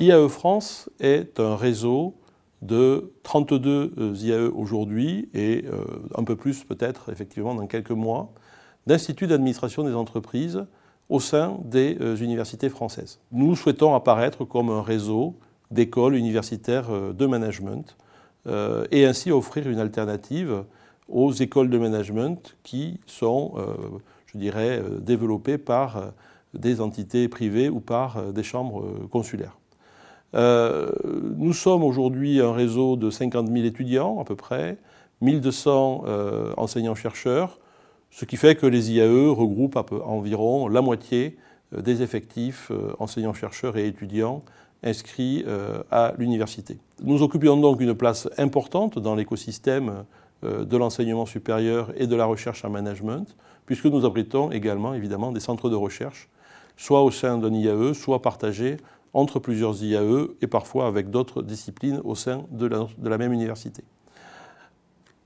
IAE France est un réseau de 32 IAE aujourd'hui et un peu plus peut-être effectivement dans quelques mois d'instituts d'administration des entreprises au sein des universités françaises. Nous souhaitons apparaître comme un réseau d'écoles universitaires de management et ainsi offrir une alternative aux écoles de management qui sont, je dirais, développées par des entités privées ou par des chambres consulaires. Euh, nous sommes aujourd'hui un réseau de 50 000 étudiants à peu près, 1200 euh, enseignants-chercheurs, ce qui fait que les IAE regroupent environ la moitié euh, des effectifs enseignants-chercheurs et étudiants inscrits à l'université. Nous occupions donc une place importante dans l'écosystème de l'enseignement supérieur et de la recherche en management, puisque nous abritons également évidemment des centres de recherche, soit au sein d'un IAE, soit partagés entre plusieurs IAE et parfois avec d'autres disciplines au sein de la, même université.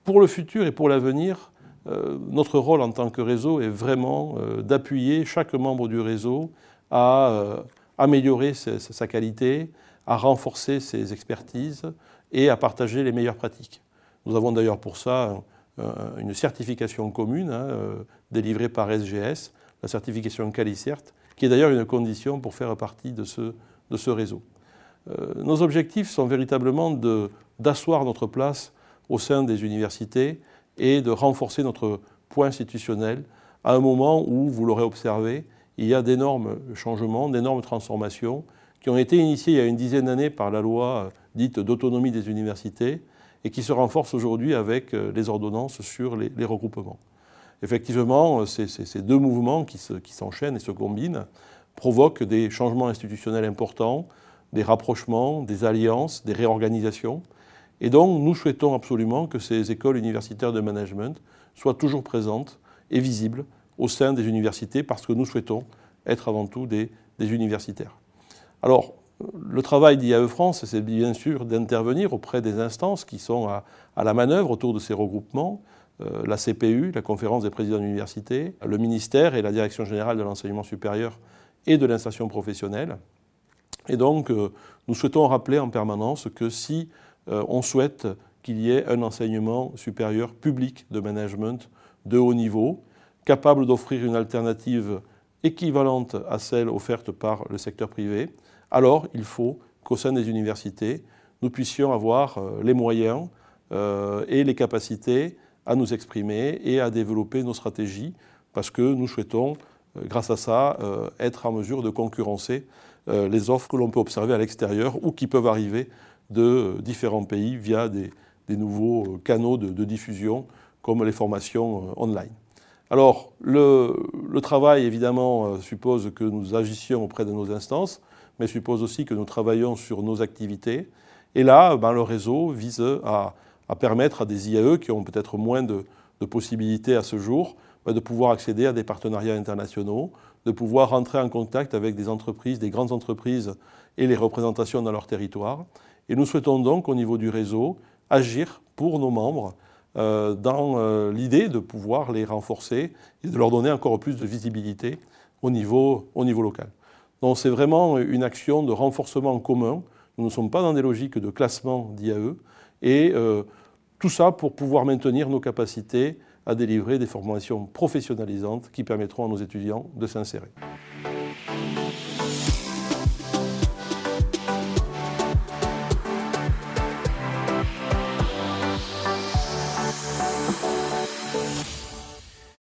Pour le futur et pour l'avenir, euh, notre rôle en tant que réseau est vraiment euh, d'appuyer chaque membre du réseau à euh, améliorer sa, qualité, à renforcer ses expertises et à partager les meilleures pratiques. Nous avons d'ailleurs pour ça une certification commune hein, délivrée par SGS, la certification CaliCert, qui est d'ailleurs une condition pour faire partie de ce, de ce réseau. Euh, nos objectifs sont véritablement d'asseoir notre place au sein des universités et de renforcer notre poids institutionnel à un moment où, vous l'aurez observé, il y a d'énormes changements, d'énormes transformations qui ont été initiées il y a une dizaine d'années par la loi dite d'autonomie des universités et qui se renforcent aujourd'hui avec euh, les ordonnances sur les, regroupements. Effectivement, ces deux mouvements qui s'enchaînent et se combinent provoque des changements institutionnels importants, des rapprochements, des alliances, des réorganisations. Et donc, nous souhaitons absolument que ces écoles universitaires de management soient toujours présentes et visibles au sein des universités parce que nous souhaitons être avant tout des, universitaires. Alors, le travail d'IAE France, c'est bien sûr d'intervenir auprès des instances qui sont à, la manœuvre autour de ces regroupements, euh, la CPU, la conférence des présidents d'université, le ministère et la direction générale de l'enseignement supérieur et de l'insertion professionnelle. Et donc, euh, nous souhaitons rappeler en permanence que si euh, on souhaite qu'il y ait un enseignement supérieur public de management de haut niveau, capable d'offrir une alternative équivalente à celle offerte par le secteur privé, alors il faut qu'au sein des universités, nous puissions avoir euh, les moyens et les capacités à nous exprimer et à développer nos stratégies, parce que nous souhaitons grâce à ça, euh, être en mesure de concurrencer euh, les offres que l'on peut observer à l'extérieur ou qui peuvent arriver de différents pays via des, nouveaux canaux de, diffusion comme les formations online. Alors, le, travail, évidemment, suppose que nous agissions auprès de nos instances, mais suppose aussi que nous travaillions sur nos activités. Et là, ben, le réseau vise à, permettre à des IAE qui ont peut-être moins de possibilités à ce jour de pouvoir accéder à des partenariats internationaux, de pouvoir rentrer en contact avec des entreprises, des grandes entreprises et les représentations dans leur territoire. Et nous souhaitons donc, au niveau du réseau, agir pour nos membres euh, dans euh, l'idée de pouvoir les renforcer et de leur donner encore plus de visibilité au niveau, au niveau local. Donc c'est vraiment une action de renforcement commun. Nous ne sommes pas dans des logiques de classement d'IAE. Et euh, tout ça pour pouvoir maintenir nos capacités à délivrer des formations professionnalisantes qui permettront à nos étudiants de s'insérer.